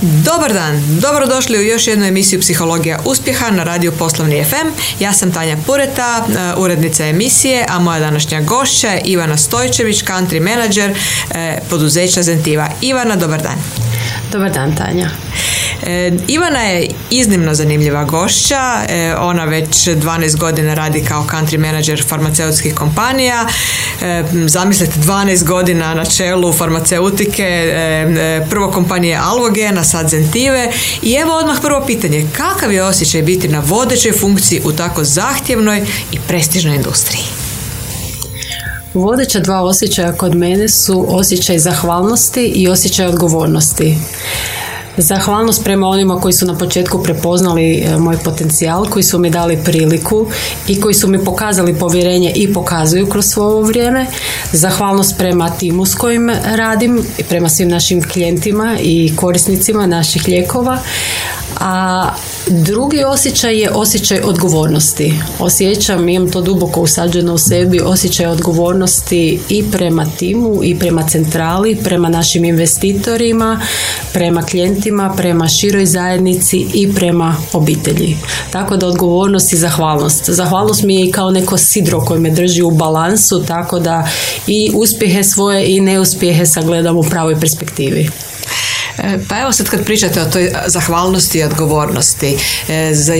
Dobar dan, dobrodošli u još jednu emisiju Psihologija uspjeha na radiju Poslovni FM. Ja sam Tanja Pureta, e, urednica emisije, a moja današnja gošća je Ivana Stojčević, country manager e, poduzeća Zentiva. Ivana, dobar dan. Dobar dan, Tanja. E, Ivana je iznimno zanimljiva gošća, e, ona već 12 godina radi kao country manager farmaceutskih kompanija, e, zamislite 12 godina na čelu farmaceutike, prvo kompanije Alvogen, a sad Zentive i evo odmah prvo pitanje, kakav je osjećaj biti na vodećoj funkciji u tako zahtjevnoj i prestižnoj industriji? Vodeća dva osjećaja kod mene su osjećaj zahvalnosti i osjećaj odgovornosti. Zahvalnost prema onima koji su na početku prepoznali e, moj potencijal, koji su mi dali priliku i koji su mi pokazali povjerenje i pokazuju kroz svo ovo vrijeme. Zahvalnost prema timu s kojim radim, prema svim našim klijentima i korisnicima naših lijekova. A drugi osjećaj je osjećaj odgovornosti. Osjećam, imam to duboko usađeno u sebi, osjećaj odgovornosti i prema timu i prema centrali, prema našim investitorima, prema klijentima, prema široj zajednici i prema obitelji. Tako da odgovornost i zahvalnost. Zahvalnost mi je i kao neko sidro koje me drži u balansu, tako da i uspjehe svoje i neuspjehe sagledam u pravoj perspektivi. E, pa evo sad kad pričate o toj zahvalnosti i odgovornosti, e, za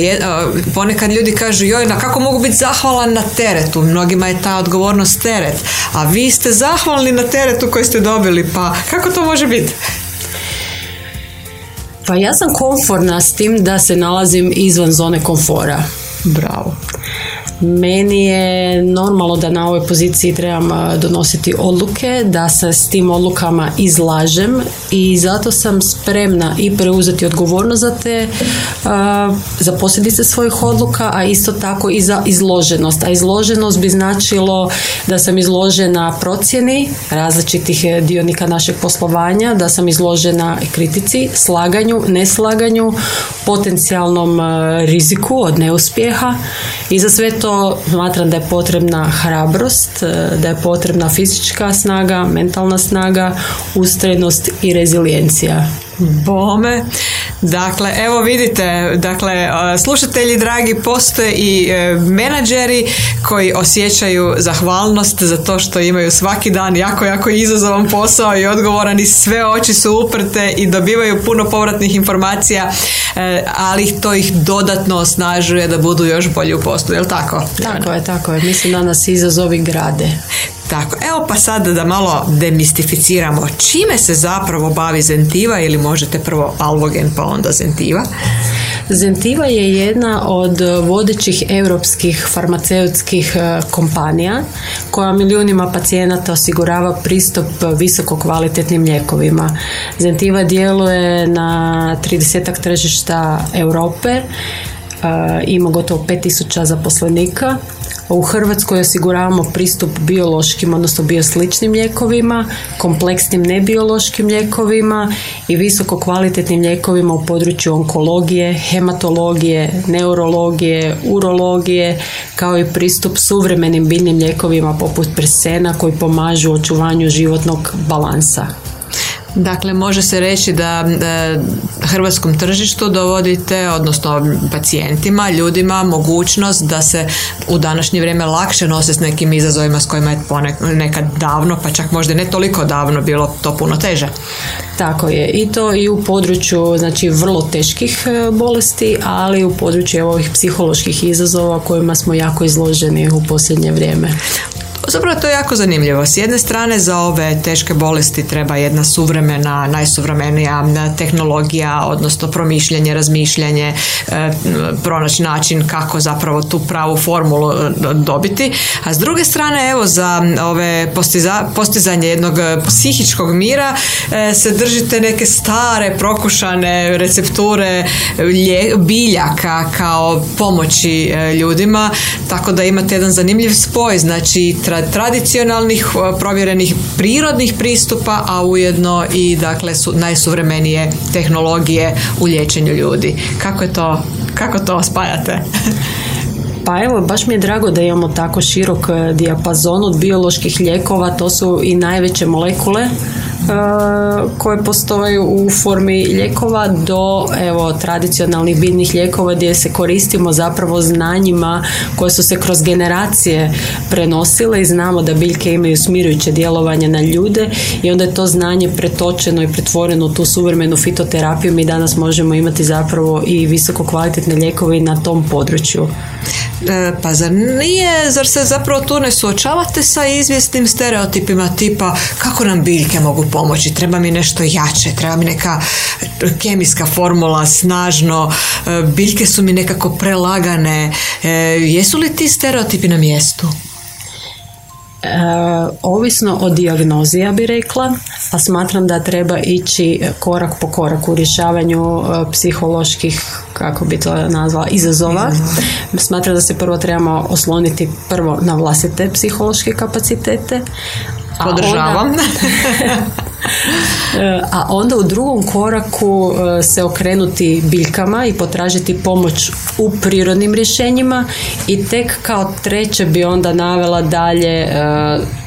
ponekad ljudi kažu joj, na kako mogu biti zahvalan na teretu? Mnogima je ta odgovornost teret, a vi ste zahvalni na teretu koji ste dobili, pa kako to može biti? Pa ja sam konforna s tim da se nalazim izvan zone komfora. Bravo. Meni je normalno da na ovoj poziciji trebam donositi odluke, da se s tim odlukama izlažem i zato sam spremna i preuzeti odgovornost za te, za posljedice svojih odluka, a isto tako i za izloženost. A izloženost bi značilo da sam izložena procjeni različitih dionika našeg poslovanja, da sam izložena kritici, slaganju, neslaganju, potencijalnom riziku od neuspjeha i za sve to smatram da je potrebna hrabrost, e, da je potrebna fizička snaga, mentalna snaga, ustrajnost i rezilijencija. Bome. Dakle, evo vidite, dakle, slušatelji dragi, postoje i e, menadžeri koji osjećaju zahvalnost za to što imaju svaki dan jako, jako izazovan posao i odgovoran i sve oči su uprte i dobivaju puno povratnih informacija, e, ali to ih dodatno osnažuje da budu još bolji u poslu, je li tako? Tako je, tako je. Mislim da nas izazovi grade. Tako, evo pa sad da malo demistificiramo čime se zapravo bavi Zentiva ili možete prvo Alvogen pa onda Zentiva. Zentiva je jedna od vodećih europskih farmaceutskih e, kompanija koja milijunima pacijenata osigurava pristup visoko kvalitetnim lijekovima. Zentiva djeluje na 30 tržišta Europe, ima gotovo 5000 zaposlenika u Hrvatskoj osiguravamo pristup biološkim, odnosno biosličnim lijekovima, kompleksnim nebiološkim lijekovima i visoko kvalitetnim lijekovima u području onkologije, hematologije, neurologije, urologije, kao i pristup suvremenim biljnim lijekovima poput presena koji pomažu očuvanju životnog balansa. Dakle, može se reći da hrvatskom tržištu dovodite, odnosno pacijentima, ljudima, mogućnost da se u današnje vrijeme lakše nose s nekim izazovima s kojima je nekad davno, pa čak možda ne toliko davno bilo to puno teže. Tako je. I to i u području znači vrlo teških e, bolesti, ali u području ovih psiholoških izazova kojima smo jako izloženi u posljednje vrijeme. Zapravo to je jako zanimljivo. S jedne strane za ove teške bolesti treba jedna suvremena, najsuvremenija tehnologija, odnosno promišljanje, razmišljanje, e, pronaći način kako zapravo tu pravu formulu e, dobiti. A s druge strane, evo, za ove postizanje jednog psihičkog mira e, se držite neke stare, prokušane recepture biljaka kao pomoći ljudima, tako da imate jedan zanimljiv spoj, znači tradicionalnih provjerenih prirodnih pristupa, a ujedno i dakle su najsuvremenije tehnologije u liječenju ljudi. Kako je to, kako to spajate? Pa evo, baš mi je drago da imamo tako širok e, dijapazon od bioloških lijekova, to su i najveće molekule koje postoje u formi lijekova do evo tradicionalnih biljnih lijekova gdje se koristimo zapravo znanjima koje su se kroz generacije prenosile i znamo da biljke imaju smirujuće djelovanje na ljude i onda je to znanje pretočeno i pretvoreno u tu suvremenu fitoterapiju. Mi danas možemo imati zapravo i visoko kvalitetne lijekove na tom području. E, pa zar nije, zar se zapravo tu ne suočavate sa izvjesnim stereotipima tipa kako nam biljke mogu pomoći, treba mi nešto jače, treba mi neka kemijska formula, snažno, e, biljke su mi nekako prelagane. E, jesu li ti stereotipi na mjestu? E, ovisno o dijagnozi ja bi rekla, a smatram da treba ići korak po korak u rješavanju e, psiholoških, kako bi to nazvala, izazova. Smatram da se prvo trebamo osloniti prvo na vlastite psihološke kapacitete, Podržavam. A onda u drugom koraku e, se okrenuti biljkama i potražiti pomoć u prirodnim rješenjima i tek kao treće bi onda navela dalje, e,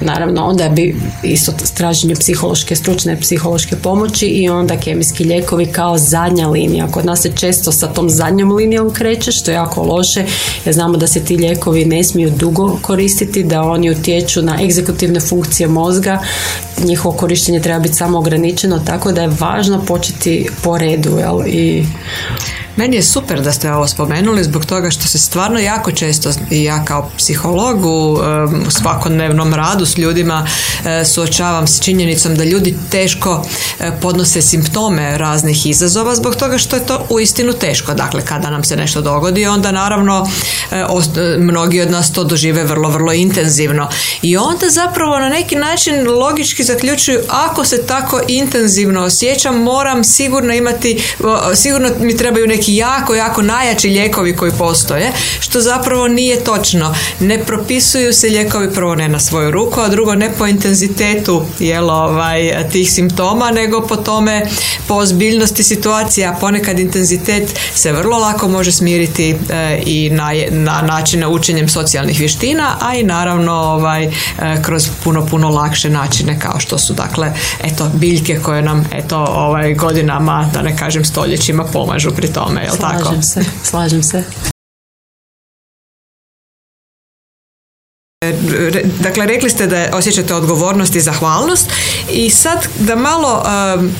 naravno onda bi isto traženje psihološke, stručne psihološke pomoći i onda kemijski lijekovi kao zadnja linija. Kod nas se često sa tom zadnjom linijom kreće, što je jako loše, jer znamo da se ti lijekovi ne smiju dugo koristiti, da oni utječu na egzekutivne funkcije mozga, njihovo korištenje treba biti samo ograničeno, tako da je važno početi po redu. Jel? I meni je super da ste ovo spomenuli zbog toga što se stvarno jako često i ja kao psiholog u svakodnevnom radu s ljudima e, suočavam s činjenicom da ljudi teško e, podnose simptome raznih izazova zbog toga što je to uistinu teško. Dakle, kada nam se nešto dogodi, onda naravno e, mnogi od nas to dožive vrlo, vrlo intenzivno. I onda zapravo na neki način logički zaključuju ako se tako intenzivno osjećam, moram sigurno imati, sigurno mi trebaju neki neki jako, jako najjači lijekovi koji postoje, što zapravo nije točno. Ne propisuju se lijekovi prvo ne na svoju ruku, a drugo ne po intenzitetu jel, ovaj, tih simptoma, nego po tome, po ozbiljnosti situacija. Ponekad intenzitet se vrlo lako može smiriti e, i na, na načine učenjem socijalnih vještina, a i naravno ovaj, e, kroz puno, puno lakše načine kao što su dakle eto biljke koje nam eto ovaj godinama da ne kažem stoljećima pomažu pri tome tome, jel slažem tako? se, slažem se. Dakle, rekli ste da osjećate odgovornost i zahvalnost i sad da malo um,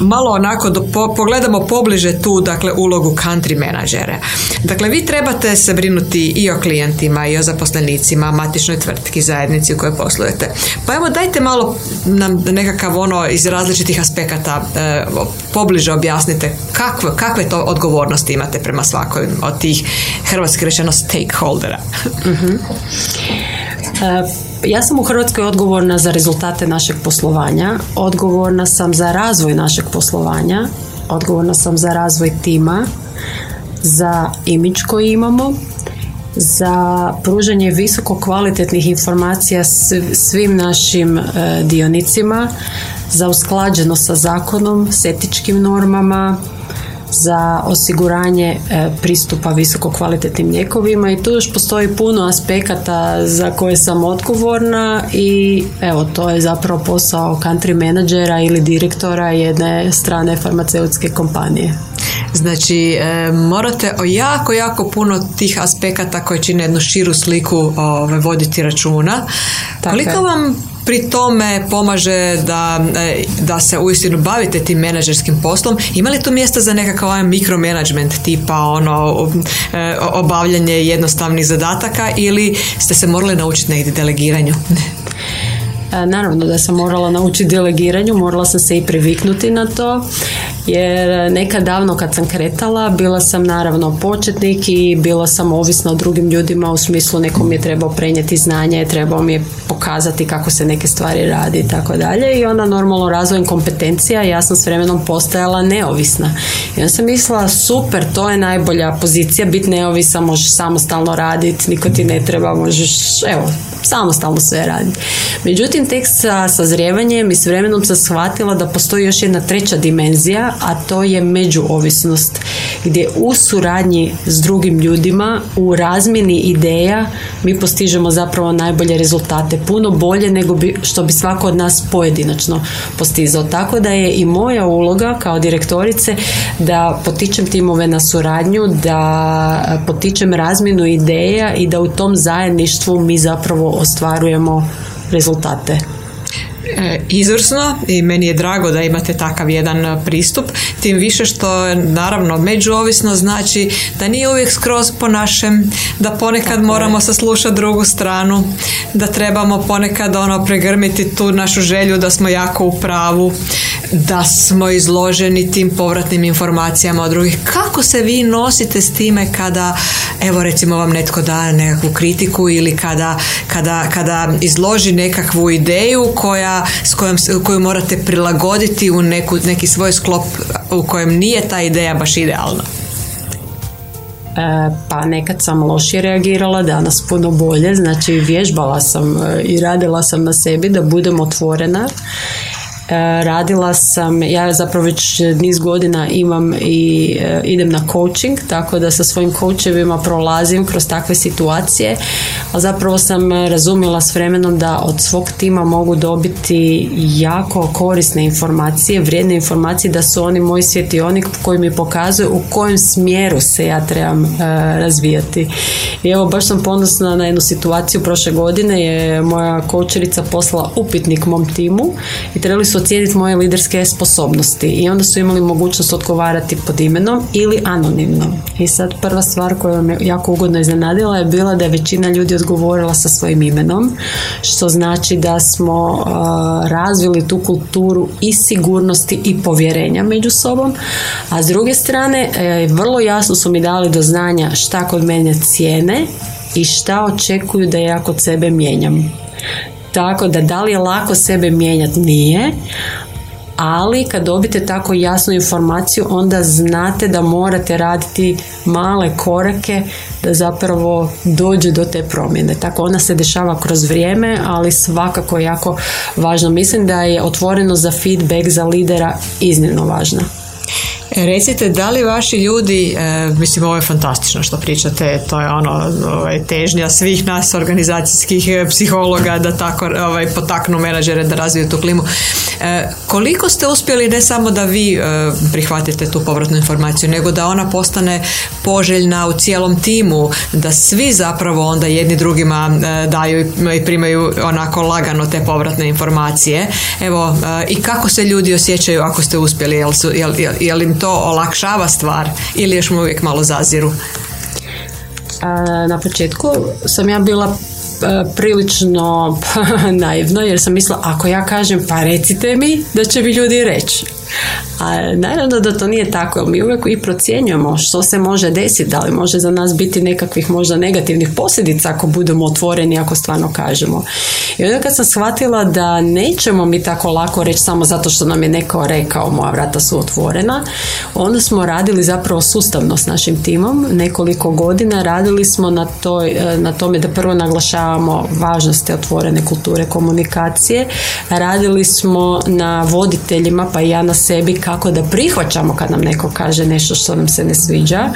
malo onako do, pogledamo pobliže tu dakle ulogu country menadžera. Dakle, vi trebate se brinuti i o klijentima i o zaposlenicima, matičnoj tvrtki, zajednici u kojoj poslujete. Pa evo dajte malo nam nekakav ono iz različitih aspekata e, pobliže objasnite kakve, kakve to odgovornosti imate prema svakoj od tih hrvatski rečeno stakeholdera. uh ja sam u Hrvatskoj odgovorna za rezultate našeg poslovanja, odgovorna sam za razvoj našeg poslovanja, odgovorna sam za razvoj tima, za imidž koji imamo, za pružanje visoko kvalitetnih informacija svim našim e, dionicima, za usklađenost sa zakonom, s etičkim normama, za osiguranje e, pristupa visoko kvalitetnim lijekovima i tu još postoji puno aspekata za koje sam odgovorna i evo to je zapravo posao country menadžera ili direktora jedne strane farmaceutske kompanije. Znači, e, morate o jako, jako puno tih aspekata koje čine jednu širu sliku ove, voditi računa. Koliko vam pri tome pomaže da, e, da se uistinu bavite tim menadžerskim poslom. Ima li tu mjesta za nekakav ovaj mikromanagement tipa ono e, obavljanje jednostavnih zadataka ili ste se morali naučiti negdje delegiranju? E, naravno da sam morala naučiti delegiranju, morala sam se i priviknuti na to jer nekad davno kad sam kretala bila sam naravno početnik i bila sam ovisna o drugim ljudima u smislu nekom je trebao prenijeti znanje, trebao mi je pokazati kako se neke stvari radi i tako dalje. I onda normalno razvojem kompetencija ja sam s vremenom postajala neovisna. I onda sam mislila super, to je najbolja pozicija, biti neovisna, možeš samostalno raditi, niko ti ne treba, možeš evo, samostalno sve raditi. Međutim, tek sa sazrijevanjem i s vremenom sam shvatila da postoji još jedna treća dimenzija, a to je međuovisnost. gdje u suradnji s drugim ljudima, u razmjeni ideja mi postižemo zapravo najbolje rezultate. Puno bolje nego bi, što bi svako od nas pojedinačno postizao. Tako da je i moja uloga kao direktorice da potičem timove na suradnju, da potičem razmjenu ideja i da u tom zajedništvu mi zapravo ostvarujemo rezultate. E, izvrsno i meni je drago da imate takav jedan pristup, tim više što naravno međuovisno znači da nije uvijek skroz po našem, da ponekad moramo saslušati drugu stranu, da trebamo ponekad ono pregrmiti tu našu želju da smo jako u pravu, da smo izloženi tim povratnim informacijama od drugih. Kako se vi nosite s time kada, evo recimo vam netko da nekakvu kritiku ili kada, kada, kada izloži nekakvu ideju koja, s kojom, koju morate prilagoditi u neku, neki svoj sklop u kojem nije ta ideja baš idealna? E, pa nekad sam lošije reagirala, danas puno bolje, znači vježbala sam e, i radila sam na sebi da budem otvorena radila sam, ja zapravo već niz godina imam i e, idem na coaching, tako da sa svojim coachevima prolazim kroz takve situacije, a zapravo sam razumjela s vremenom da od svog tima mogu dobiti jako korisne informacije, vrijedne informacije, da su oni moj svjetionik koji mi pokazuju u kojem smjeru se ja trebam e, razvijati. I evo, baš sam ponosna na jednu situaciju prošle godine je moja kočerica poslala upitnik mom timu i trebali su ocijeniti moje liderske sposobnosti i onda su imali mogućnost odgovarati pod imenom ili anonimno. I sad prva stvar koja me jako ugodno iznenadila je bila da je većina ljudi odgovorila sa svojim imenom, što znači da smo razvili tu kulturu i sigurnosti i povjerenja među sobom, a s druge strane e, vrlo jasno su mi dali do znanja šta kod mene cijene i šta očekuju da ja kod sebe mijenjam. Tako da da li je lako sebe mijenjati? Nije. Ali kad dobite tako jasnu informaciju onda znate da morate raditi male korake da zapravo dođe do te promjene. Tako ona se dešava kroz vrijeme, ali svakako je jako važno. Mislim da je otvoreno za feedback za lidera iznimno važno. Recite, da li vaši ljudi, e, mislim ovo je fantastično što pričate, to je ono ovaj, težnja svih nas organizacijskih e, psihologa da tako ovaj, potaknu menadžere da razviju tu klimu. E, koliko ste uspjeli ne samo da vi prihvatite tu povratnu informaciju, nego da ona postane poželjna u cijelom timu, da svi zapravo onda jedni drugima daju i primaju onako lagano te povratne informacije. Evo, i kako se ljudi osjećaju ako ste uspjeli, jel, su, jel, jel im to olakšava stvar ili još mu uvijek malo zaziru? Na početku sam ja bila prilično naivno jer sam mislila ako ja kažem pa recite mi da će mi ljudi reći a naravno da to nije tako, mi uvijek i procjenjujemo što se može desiti, da li može za nas biti nekakvih možda negativnih posljedica ako budemo otvoreni, ako stvarno kažemo. I onda kad sam shvatila da nećemo mi tako lako reći samo zato što nam je neko rekao moja vrata su otvorena, onda smo radili zapravo sustavno s našim timom, nekoliko godina radili smo na, toj, na tome da prvo naglašavamo važnost te otvorene kulture komunikacije, radili smo na voditeljima, pa i ja na sebi kako da prihvaćamo kad nam neko kaže nešto što nam se ne sviđa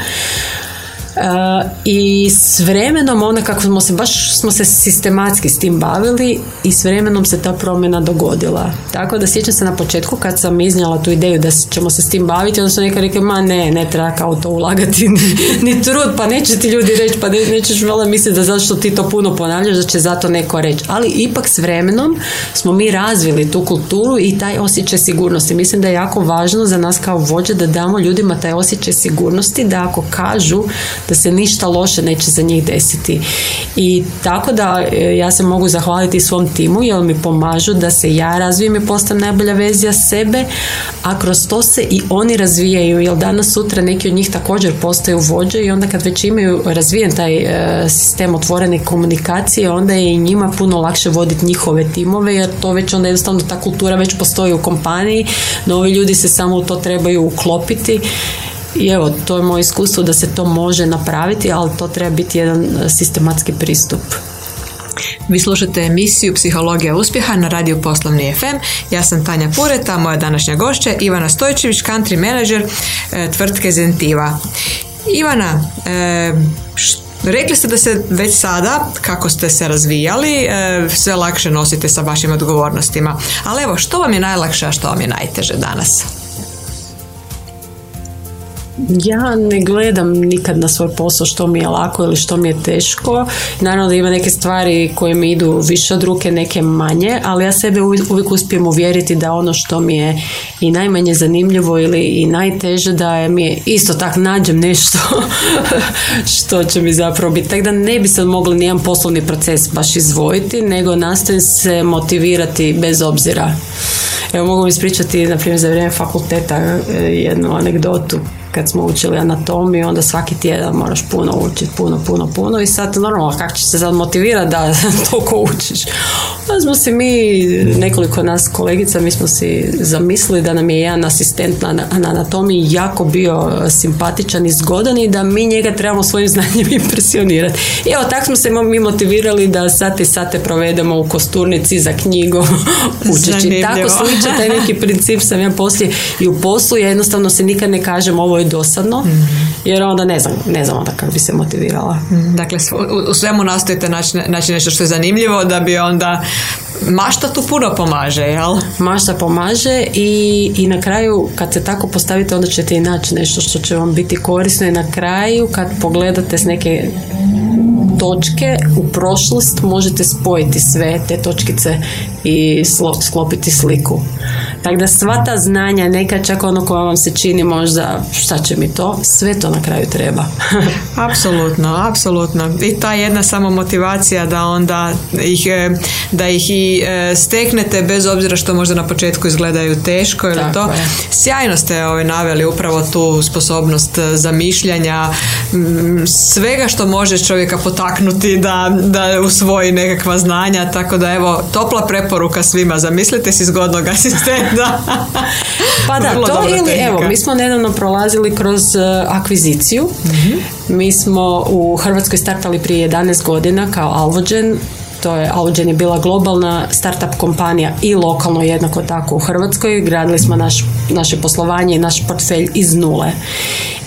i s vremenom onda kako smo se baš smo se sistematski s tim bavili i s vremenom se ta promjena dogodila. Tako da sjećam se na početku kad sam iznijela tu ideju da ćemo se s tim baviti, onda su neka rekli ma ne, ne treba kao to ulagati ni, trud, pa neće ti ljudi reći, pa ne, nećeš vela misliti da zato što ti to puno ponavljaš da će zato neko reći. Ali ipak s vremenom smo mi razvili tu kulturu i taj osjećaj sigurnosti. Mislim da je jako važno za nas kao vođe da damo ljudima taj osjećaj sigurnosti da ako kažu da se ništa loše neće za njih desiti. I tako da e, ja se mogu zahvaliti svom timu jer mi pomažu da se ja razvijem i postanem najbolja vezija sebe, a kroz to se i oni razvijaju jer danas sutra neki od njih također postaju vođe i onda kad već imaju razvijen taj e, sistem otvorene komunikacije onda je i njima puno lakše voditi njihove timove jer to već onda jednostavno ta kultura već postoji u kompaniji, novi ljudi se samo u to trebaju uklopiti i evo, to je moje iskustvo da se to može napraviti, ali to treba biti jedan e, sistematski pristup. Vi slušate emisiju Psihologija uspjeha na radiju Poslovni FM. Ja sam Tanja Pureta, moja današnja gošća Ivana Stojčević, country manager e, tvrtke Zentiva. Ivana, e, Rekli ste da se već sada, kako ste se razvijali, e, sve lakše nosite sa vašim odgovornostima. Ali evo, što vam je najlakše, a što vam je najteže danas? Ja ne gledam nikad na svoj posao što mi je lako ili što mi je teško. Naravno da ima neke stvari koje mi idu više od ruke, neke manje, ali ja sebe uvijek uspijem uvjeriti da ono što mi je i najmanje zanimljivo ili i najteže da mi je isto tak nađem nešto što će mi zapravo biti. Tako da ne bi sad mogli nijedan poslovni proces baš izvojiti, nego nastojim se motivirati bez obzira. Evo mogu ispričati, na primjer, za vrijeme fakulteta eh, jednu anegdotu kad smo učili anatomiju, onda svaki tjedan moraš puno učiti, puno, puno, puno i sad normalno kako će se sad motivirati da toliko učiš. Onda smo si mi, nekoliko nas kolegica, mi smo si zamislili da nam je jedan asistent na, anatomiji jako bio simpatičan i zgodan i da mi njega trebamo svojim znanjem impresionirati. I evo, tak smo se mi motivirali da sate i sate provedemo u kosturnici za knjigu učeći. Tako sličan taj neki princip sam ja poslije i u poslu jednostavno se nikad ne kažem ovo je dosadno, jer onda ne znam, ne znam onda kako bi se motivirala. Dakle, u svemu nastojite naći, naći nešto što je zanimljivo da bi onda mašta tu puno pomaže, jel? Mašta pomaže i, i na kraju kad se tako postavite onda ćete i naći nešto što će vam biti korisno i na kraju kad pogledate s neke točke u prošlost možete spojiti sve te točkice i sklopiti sliku. Tako da sva ta znanja, neka čak ono koja vam se čini možda šta će mi to, sve to na kraju treba. apsolutno, apsolutno. I ta jedna samo motivacija da onda ih, e, da ih i e, steknete bez obzira što možda na početku izgledaju teško ili to. Sjajno ste ovaj, naveli upravo tu sposobnost e, zamišljanja, svega što može čovjeka potaknuti da, da usvoji nekakva znanja, tako da evo, topla preporuka svima, zamislite si zgodnog asistenta. pa da, to ili evo, mi smo nedavno prolazili kroz uh, akviziciju. Mhm. Mi smo u Hrvatskoj startali prije 11 godina kao Alvogen to je Alvogen je bila globalna startup kompanija i lokalno jednako tako u Hrvatskoj. Gradili smo naš, naše poslovanje i naš portfelj iz nule.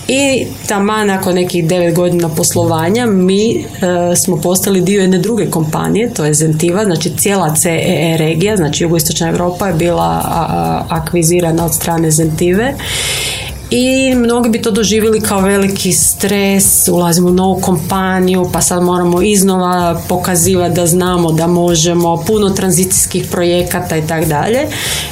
I tamo nakon nekih devet godina poslovanja mi e, smo postali dio jedne druge kompanije, to je Zentiva, znači cijela CEE regija, znači jugoistočna Europa je bila akvizirana od strane Zentive i mnogi bi to doživjeli kao veliki stres, ulazimo u novu kompaniju pa sad moramo iznova pokazivati da znamo da možemo, puno tranzicijskih projekata i tako dalje.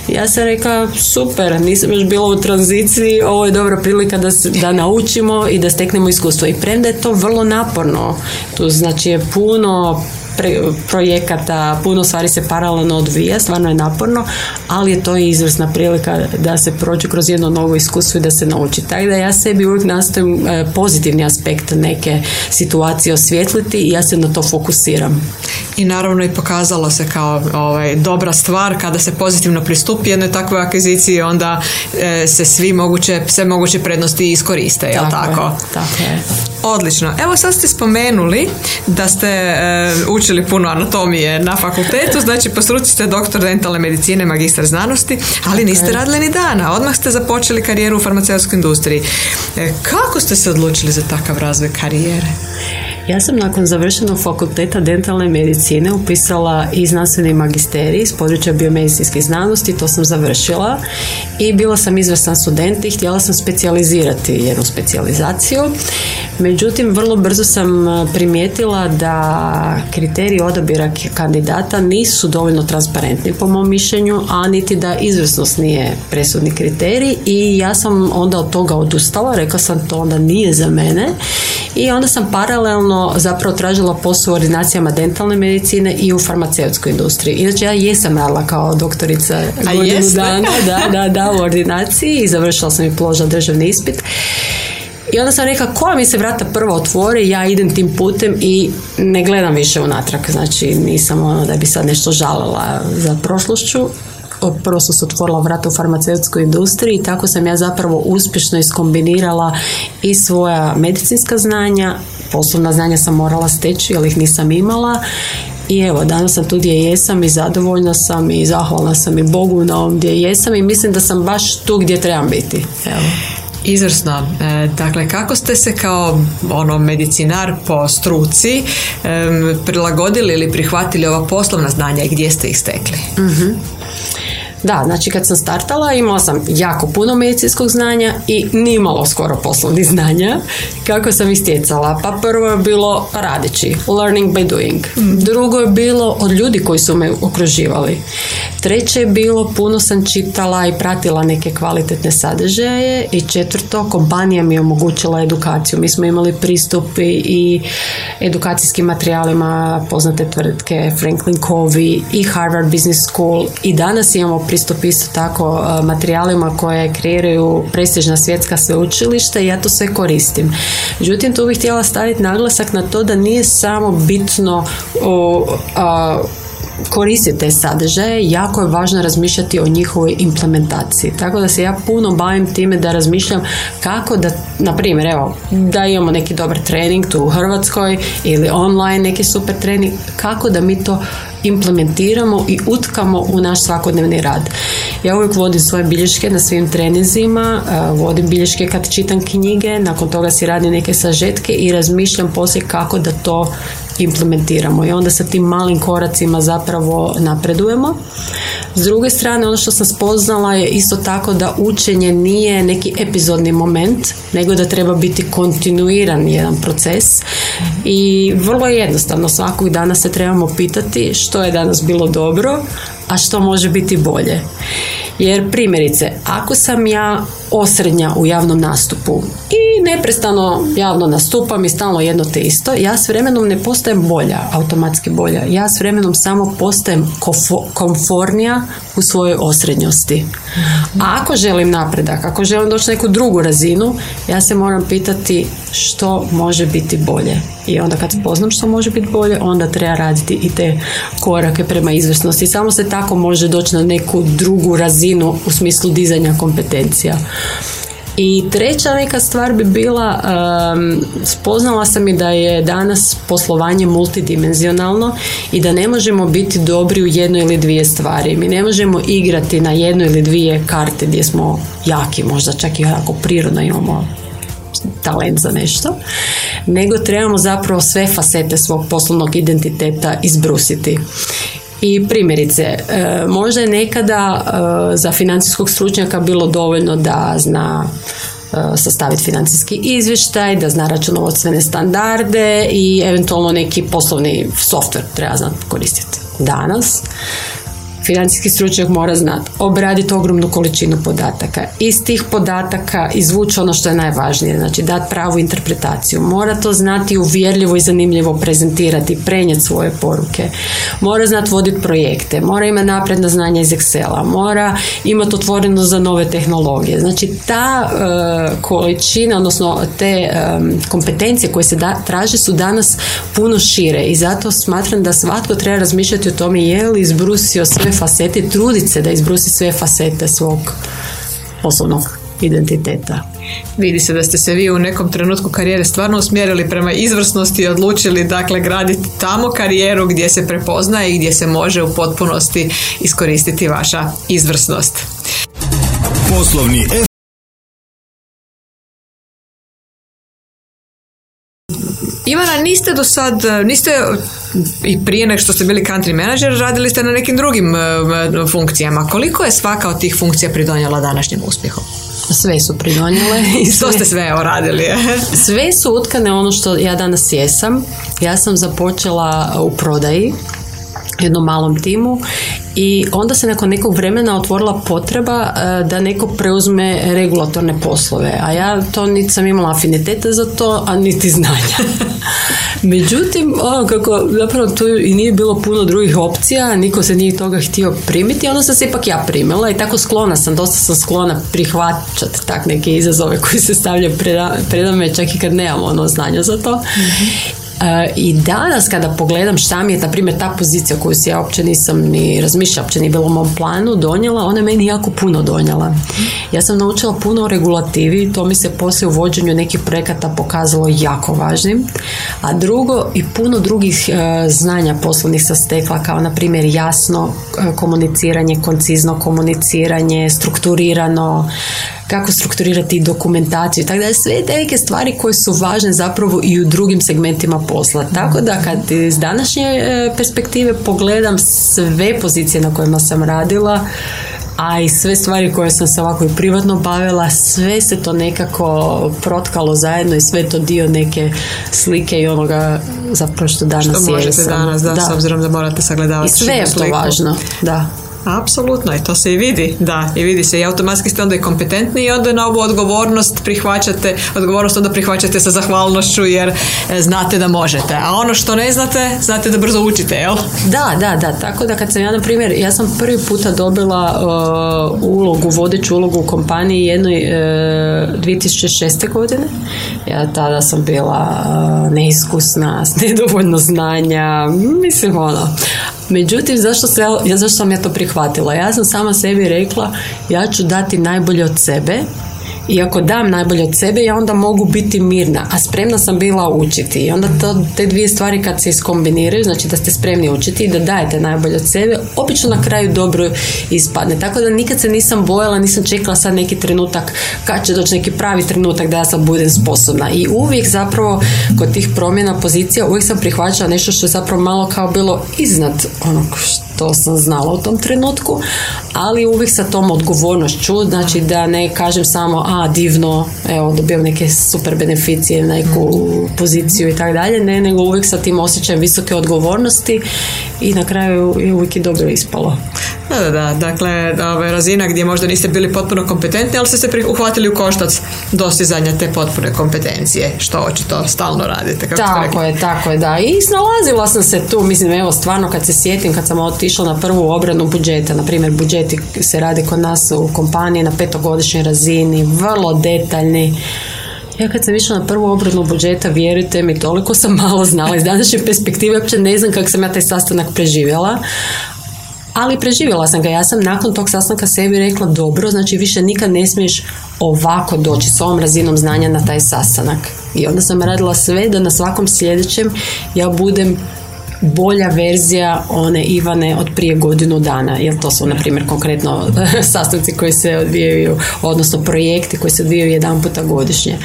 Ja sam rekla super, nisam još bila u tranziciji, ovo je dobra prilika da, da naučimo i da steknemo iskustvo i premda je to vrlo naporno, tu znači je puno projekata, puno stvari se paralelno odvija, stvarno je naporno, ali je to i izvrsna prilika da se prođe kroz jedno novo iskustvo i da se nauči. Tako da ja sebi uvijek nastojim e, pozitivni aspekt neke situacije osvijetliti i ja se na to fokusiram. I naravno i pokazalo se kao ovaj, dobra stvar kada se pozitivno pristupi jednoj takvoj akviziciji onda e, se svi moguće, sve moguće prednosti iskoriste, jel tako? tako? tako je. Odlično. Evo sad ste spomenuli da ste e, učili puno anatomije na fakultetu, znači po struci ste doktor dentalne medicine, magistar znanosti, ali niste radili ni dana. Odmah ste započeli karijeru u farmaceutskoj industriji. E, kako ste se odlučili za takav razvoj karijere? Ja sam nakon završenog fakulteta dentalne medicine upisala i znanstveni magisterij iz područja biomedicinskih znanosti, to sam završila i bila sam izvrstan student i htjela sam specijalizirati jednu specijalizaciju. Međutim, vrlo brzo sam primijetila da kriteriji odabira kandidata nisu dovoljno transparentni po mom mišljenju, a niti da izvrsnost nije presudni kriterij i ja sam onda od toga odustala, rekla sam to onda nije za mene i onda sam paralelno zapravo tražila posao u ordinacijama dentalne medicine i u farmaceutskoj industriji. Inače ja jesam radila kao doktorica godinu dana da, da, da, u ordinaciji i završila sam i položila državni ispit. I onda sam rekla, koja mi se vrata prvo otvori, ja idem tim putem i ne gledam više unatrag. Znači, nisam ono da bi sad nešto žalila za prošlošću prvo su se otvorila vrata u farmaceutskoj industriji i tako sam ja zapravo uspješno iskombinirala i svoja medicinska znanja, poslovna znanja sam morala steći jer ih nisam imala i evo, danas sam tu gdje jesam i zadovoljna sam i zahvalna sam i Bogu na ovom gdje jesam i mislim da sam baš tu gdje trebam biti. Evo. Izvrsno. E, dakle, kako ste se kao ono medicinar po struci prilagodili ili prihvatili ova poslovna znanja i gdje ste ih stekli? Mhm. Da, znači kad sam startala imala sam jako puno medicinskog znanja i nimalo skoro poslovnih znanja. Kako sam istjecala? Pa prvo je bilo radeći, learning by doing. Mm. Drugo je bilo od ljudi koji su me okruživali. Treće je bilo puno sam čitala i pratila neke kvalitetne sadržaje i četvrto kompanija mi je omogućila edukaciju. Mi smo imali pristup i edukacijskim materijalima poznate tvrtke Franklin Covey i Harvard Business School i danas imamo pristup isto tako e, materijalima koje kreiraju prestižna svjetska sveučilišta i ja to sve koristim. Međutim, tu bih htjela staviti naglasak na to da nije samo bitno o, koristiti te sadržaje, jako je važno razmišljati o njihovoj implementaciji. Tako da se ja puno bavim time da razmišljam kako da, na primjer, evo, da imamo neki dobar trening tu u Hrvatskoj ili online neki super trening, kako da mi to implementiramo i utkamo u naš svakodnevni rad. Ja uvijek vodim svoje bilješke na svim trenizima, vodim bilješke kad čitam knjige, nakon toga si radim neke sažetke i razmišljam poslije kako da to implementiramo i onda sa tim malim koracima zapravo napredujemo. S druge strane, ono što sam spoznala je isto tako da učenje nije neki epizodni moment, nego da treba biti kontinuiran jedan proces i vrlo je jednostavno svakog dana se trebamo pitati što je danas bilo dobro, a što može biti bolje. Jer primjerice, ako sam ja osrednja u javnom nastupu i neprestano javno nastupam i stalno jedno te isto, ja s vremenom ne postajem bolja, automatski bolja. Ja s vremenom samo postajem komfornija u svojoj osrednjosti. A ako želim napredak, ako želim doći na neku drugu razinu, ja se moram pitati što može biti bolje. I onda kad spoznam što može biti bolje, onda treba raditi i te korake prema izvrsnosti. Samo se tako može doći na neku drugu razinu u smislu dizanja kompetencija. I treća neka stvar bi bila, um, spoznala sam i da je danas poslovanje multidimenzionalno i da ne možemo biti dobri u jednoj ili dvije stvari. Mi ne možemo igrati na jednu ili dvije karte gdje smo jaki, možda čak i jako prirodno imamo talent za nešto, nego trebamo zapravo sve fasete svog poslovnog identiteta izbrusiti. I primjerice, e, možda je nekada e, za financijskog stručnjaka bilo dovoljno da zna e, sastaviti financijski izvještaj, da zna računovodstvene standarde i eventualno neki poslovni softver treba znati koristiti. Danas financijski stručnjak mora znati obraditi ogromnu količinu podataka. Iz tih podataka izvući ono što je najvažnije, znači dati pravu interpretaciju. Mora to znati uvjerljivo i zanimljivo prezentirati, prenijeti svoje poruke. Mora znati voditi projekte, mora imati napredna znanja iz Excela, mora imati otvoreno za nove tehnologije. Znači ta uh, količina, odnosno te kompetencije koje se da, traže su danas puno šire i zato smatram da svatko treba razmišljati o tome je li izbrusio sve fasete, truditi se da izbrusi sve fasete svog poslovnog identiteta. Vidi se da ste se vi u nekom trenutku karijere stvarno usmjerili prema izvrsnosti i odlučili dakle graditi tamo karijeru gdje se prepoznaje i gdje se može u potpunosti iskoristiti vaša izvrsnost. Poslovni niste do sad, niste i prije nego što ste bili country manager, radili ste na nekim drugim e, funkcijama. Koliko je svaka od tih funkcija pridonjela današnjem uspjehu? Sve su pridonjele. I sve, ste sve radili? sve su utkane ono što ja danas jesam. Ja sam započela u prodaji jednom malom timu i onda se nakon nekog vremena otvorila potreba e, da neko preuzme regulatorne poslove, a ja to niti sam imala afiniteta za to, a niti znanja. Međutim, ono kako zapravo tu i nije bilo puno drugih opcija, niko se nije toga htio primiti, onda sam se ipak ja primila i tako sklona sam, dosta sam sklona prihvaćati tak neke izazove koji se stavljaju preda, me čak i kad nemamo ono znanja za to. Mhm. I danas kada pogledam šta mi je, na primjer, ta pozicija koju se ja uopće nisam ni razmišljala, uopće nije bilo u mom planu, donijela, ona meni jako puno donijela. Ja sam naučila puno o regulativi, to mi se poslije u vođenju nekih projekata pokazalo jako važnim. A drugo, i puno drugih e, znanja poslovnih sa stekla, kao na primjer jasno e, komuniciranje, koncizno komuniciranje, strukturirano, kako strukturirati dokumentaciju tako da sve te neke stvari koje su važne zapravo i u drugim segmentima posla. Tako da kad iz današnje e, perspektive pogledam sve pozicije na kojima sam radila, a i sve stvari koje sam se ovako i privatno bavila, sve se to nekako protkalo zajedno i sve to dio neke slike i onoga zapravo što danas što možete danas, da, s obzirom da morate sagledavati I sve je to važno, da. Apsolutno i to se i vidi, da, i vidi se i automatski ste onda i kompetentni i onda na ovu odgovornost prihvaćate, odgovornost onda prihvaćate sa zahvalnošću jer e, znate da možete, a ono što ne znate, znate da brzo učite, jel? Da, da, da, tako da kad sam ja, na primjer, ja sam prvi puta dobila uh, ulogu, vodeću ulogu u kompaniji jednoj uh, e, 2006. godine, ja tada sam bila uh, neiskusna, s nedovoljno znanja, mislim ono, Međutim, zašto, se, ja, zašto sam ja to prihvatila? Ja sam sama sebi rekla, ja ću dati najbolje od sebe i ako dam najbolje od sebe, ja onda mogu biti mirna, a spremna sam bila učiti. I onda to, te dvije stvari kad se iskombiniraju, znači da ste spremni učiti i da dajete najbolje od sebe, obično na kraju dobro ispadne. Tako da nikad se nisam bojala, nisam čekala sad neki trenutak kad će doći neki pravi trenutak da ja sad budem sposobna. I uvijek zapravo kod tih promjena pozicija uvijek sam prihvaćala nešto što je zapravo malo kao bilo iznad onog što to sam znala u tom trenutku, ali uvijek sa tom odgovornošću, znači da ne kažem samo, a divno, evo dobijem neke super beneficije, neku poziciju i tako dalje, ne, nego uvijek sa tim osjećajem visoke odgovornosti i na kraju je uvijek i dobro ispalo. Da, da, da. Dakle, ove, razina gdje možda niste bili potpuno kompetentni, ali ste se uhvatili u koštac dostizanja te potpune kompetencije, što očito stalno radite. Kako tako je, tako je, da. I snalazila sam se tu, mislim, evo, stvarno kad se sjetim, kad sam otišla na prvu obranu budžeta, na primjer, budžeti se radi kod nas u kompaniji na petogodišnjoj razini, vrlo detaljni, ja kad sam išla na prvu obranu budžeta, vjerujte mi, toliko sam malo znala iz današnje perspektive, uopće ne znam kako sam ja taj sastanak preživjela, ali preživjela sam ga. Ja sam nakon tog sastanka sebi rekla dobro, znači više nikad ne smiješ ovako doći s ovom razinom znanja na taj sastanak. I onda sam radila sve da na svakom sljedećem ja budem bolja verzija one Ivane od prije godinu dana, jer to su na primjer konkretno sastanci koji se odvijaju, odnosno projekti koji se odvijaju jedan puta godišnje.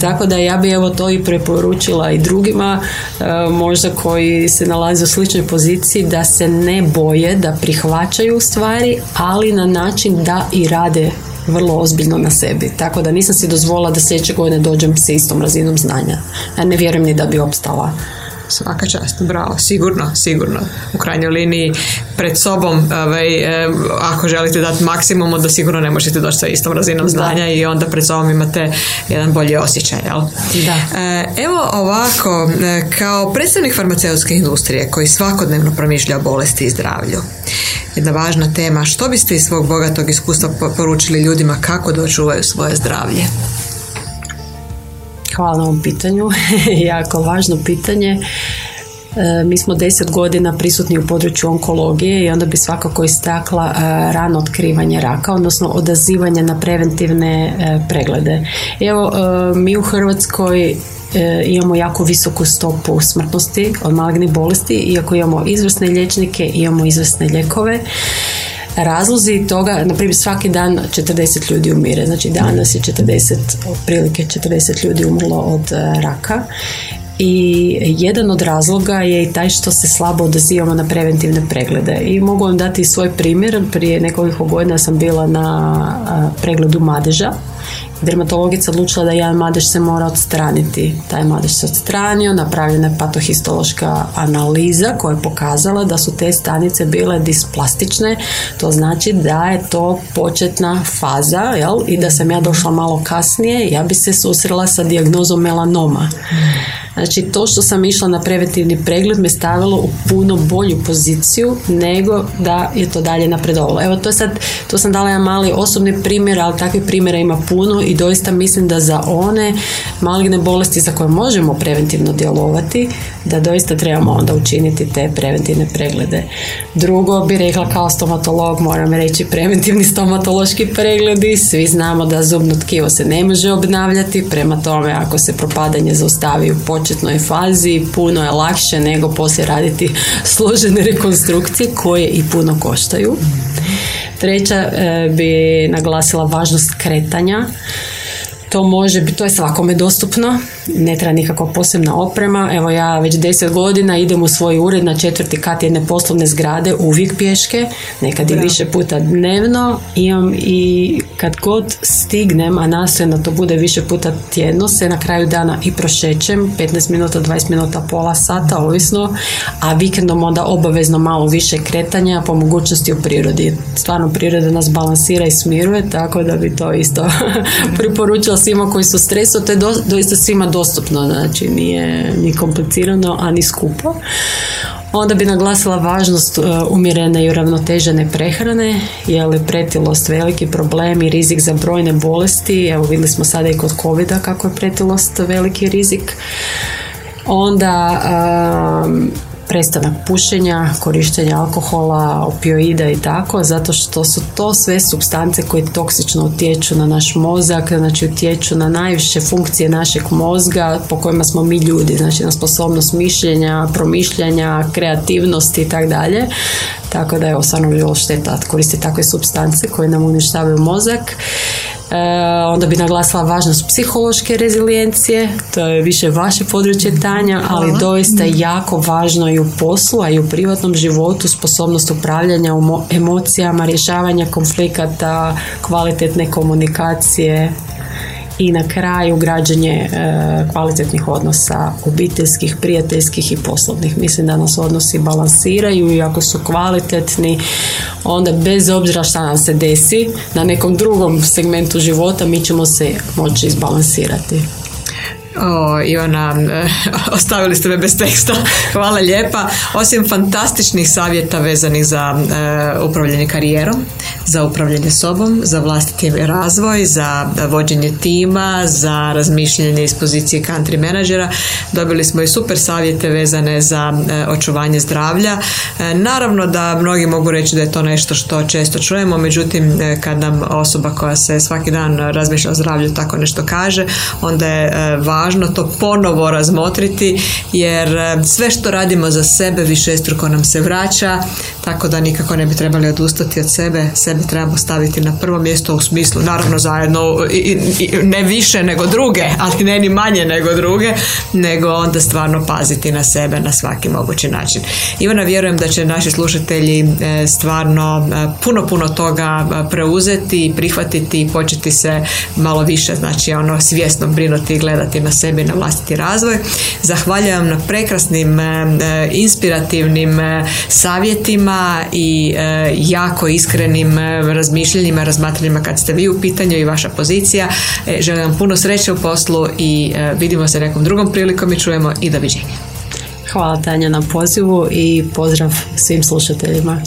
Tako da ja bi evo to i preporučila i drugima, e, možda koji se nalaze u sličnoj poziciji, da se ne boje, da prihvaćaju stvari, ali na način da i rade vrlo ozbiljno na sebi. Tako da nisam si dozvolila da sljedeće godine dođem sa istom razinom znanja. Ja ne vjerujem ni da bi opstala svaka čast, bravo, sigurno, sigurno. U krajnjoj liniji pred sobom, ovaj, e, ako želite dati maksimum, onda sigurno ne možete doći sa istom razinom znanja i onda pred sobom imate jedan bolji osjećaj. Jel? Da. E, evo ovako, e, kao predstavnik farmaceutske industrije koji svakodnevno promišlja o bolesti i zdravlju, jedna važna tema, što biste iz svog bogatog iskustva poručili ljudima kako da očuvaju svoje zdravlje? Hvala na ovom pitanju. jako važno pitanje. E, mi smo deset godina prisutni u području onkologije i onda bi svakako istakla e, rano otkrivanje raka, odnosno odazivanje na preventivne e, preglede. Evo, mi u Hrvatskoj imamo jako visoku stopu smrtnosti od malignih bolesti, iako imamo izvrsne liječnike, imamo izvrsne lijekove razlozi toga, na primjer svaki dan 40 ljudi umire, znači danas je 40, otprilike 40 ljudi umrlo od e, raka i jedan od razloga je i taj što se slabo odazivamo na preventivne preglede. I mogu vam dati svoj primjer. Prije nekoliko godina sam bila na pregledu madeža. Dermatologica odlučila da jedan madež se mora odstraniti. Taj madež se odstranio, napravljena je patohistološka analiza koja je pokazala da su te stanice bile displastične. To znači da je to početna faza jel? i da sam ja došla malo kasnije, ja bi se susrela sa dijagnozom melanoma. Znači to što sam išla na preventivni pregled me stavilo u puno bolju poziciju nego da je to dalje napredovalo. Evo to sad, to sam dala jedan mali osobni primjer, ali takvih primjera ima puno i doista mislim da za one maligne bolesti za koje možemo preventivno djelovati, da doista trebamo onda učiniti te preventivne preglede. Drugo bi rekla kao stomatolog, moram reći preventivni stomatološki pregledi, svi znamo da zubno tkivo se ne može obnavljati, prema tome ako se propadanje zaustavi u početnoj fazi, puno je lakše nego poslije raditi složene rekonstrukcije koje i puno koštaju. Treća e, bi naglasila važnost kretanja. To može biti, to je svakome dostupno, ne treba nikakva posebna oprema. Evo ja već deset godina idem u svoj ured na četvrti kat jedne poslovne zgrade, uvijek pješke, nekad i više puta dnevno. Imam i kad god stignem, a nastojim da to bude više puta tjedno, se na kraju dana i prošećem, 15 minuta, 20 minuta, pola sata, ovisno, a vikendom onda obavezno malo više kretanja, po mogućnosti u prirodi. Stvarno priroda nas balansira i smiruje, tako da bi to isto preporučila svima koji su stresu, to je doista svima dostupno, znači nije ni komplicirano, a ni skupo. Onda bi naglasila važnost e, umjerene i uravnotežene prehrane, jer je pretilost veliki problem i rizik za brojne bolesti. Evo vidjeli smo sada i kod covid kako je pretilost veliki rizik. Onda prestanak pušenja, korištenja alkohola, opioida i tako, zato što su to sve substance koje toksično utječu na naš mozak, znači utječu na najviše funkcije našeg mozga po kojima smo mi ljudi, znači na sposobnost mišljenja, promišljanja, kreativnosti i tako dalje. Tako da je stvarno bilo šteta koristiti takve substance koje nam uništavaju mozak. E, onda bi naglasila važnost psihološke rezilijencije, to je više vaše područje Tanja, ali doista je jako važno i u poslu, a i u privatnom životu sposobnost upravljanja emocijama, rješavanja konflikata, kvalitetne komunikacije, i na kraju građenje e, kvalitetnih odnosa obiteljskih, prijateljskih i poslovnih. Mislim da nas odnosi balansiraju i ako su kvalitetni onda bez obzira šta nam se desi na nekom drugom segmentu života mi ćemo se moći izbalansirati. O, Ivana, ostavili ste me bez teksta. Hvala lijepa. Osim fantastičnih savjeta vezanih za eh, upravljanje karijerom, za upravljanje sobom, za vlastiti razvoj, za vođenje tima, za razmišljanje iz pozicije country menadžera, dobili smo i super savjete vezane za eh, očuvanje zdravlja. Naravno da mnogi mogu reći da je to nešto što često čujemo, međutim kad nam osoba koja se svaki dan razmišlja o zdravlju tako nešto kaže, onda je važno važno to ponovo razmotriti jer e, sve što radimo za sebe višestruko nam se vraća tako da nikako ne bi trebali odustati od sebe. Sebe trebamo staviti na prvo mjesto u smislu naravno zajedno i, ne više nego druge ali ne ni manje nego druge nego onda stvarno paziti na sebe na svaki mogući način. Ivana vjerujem da će naši slušatelji e, stvarno e, puno puno toga preuzeti i prihvatiti i početi se malo više znači ono svjesno brinuti i gledati na sebi na vlastiti razvoj. Zahvaljujem na prekrasnim, e, e, inspirativnim e, savjetima i jako iskrenim razmišljenjima, razmatranjima kad ste vi u pitanju i vaša pozicija. Želim vam puno sreće u poslu i vidimo se nekom drugom prilikom i čujemo i doviđenja. Hvala Tanja na pozivu i pozdrav svim slušateljima.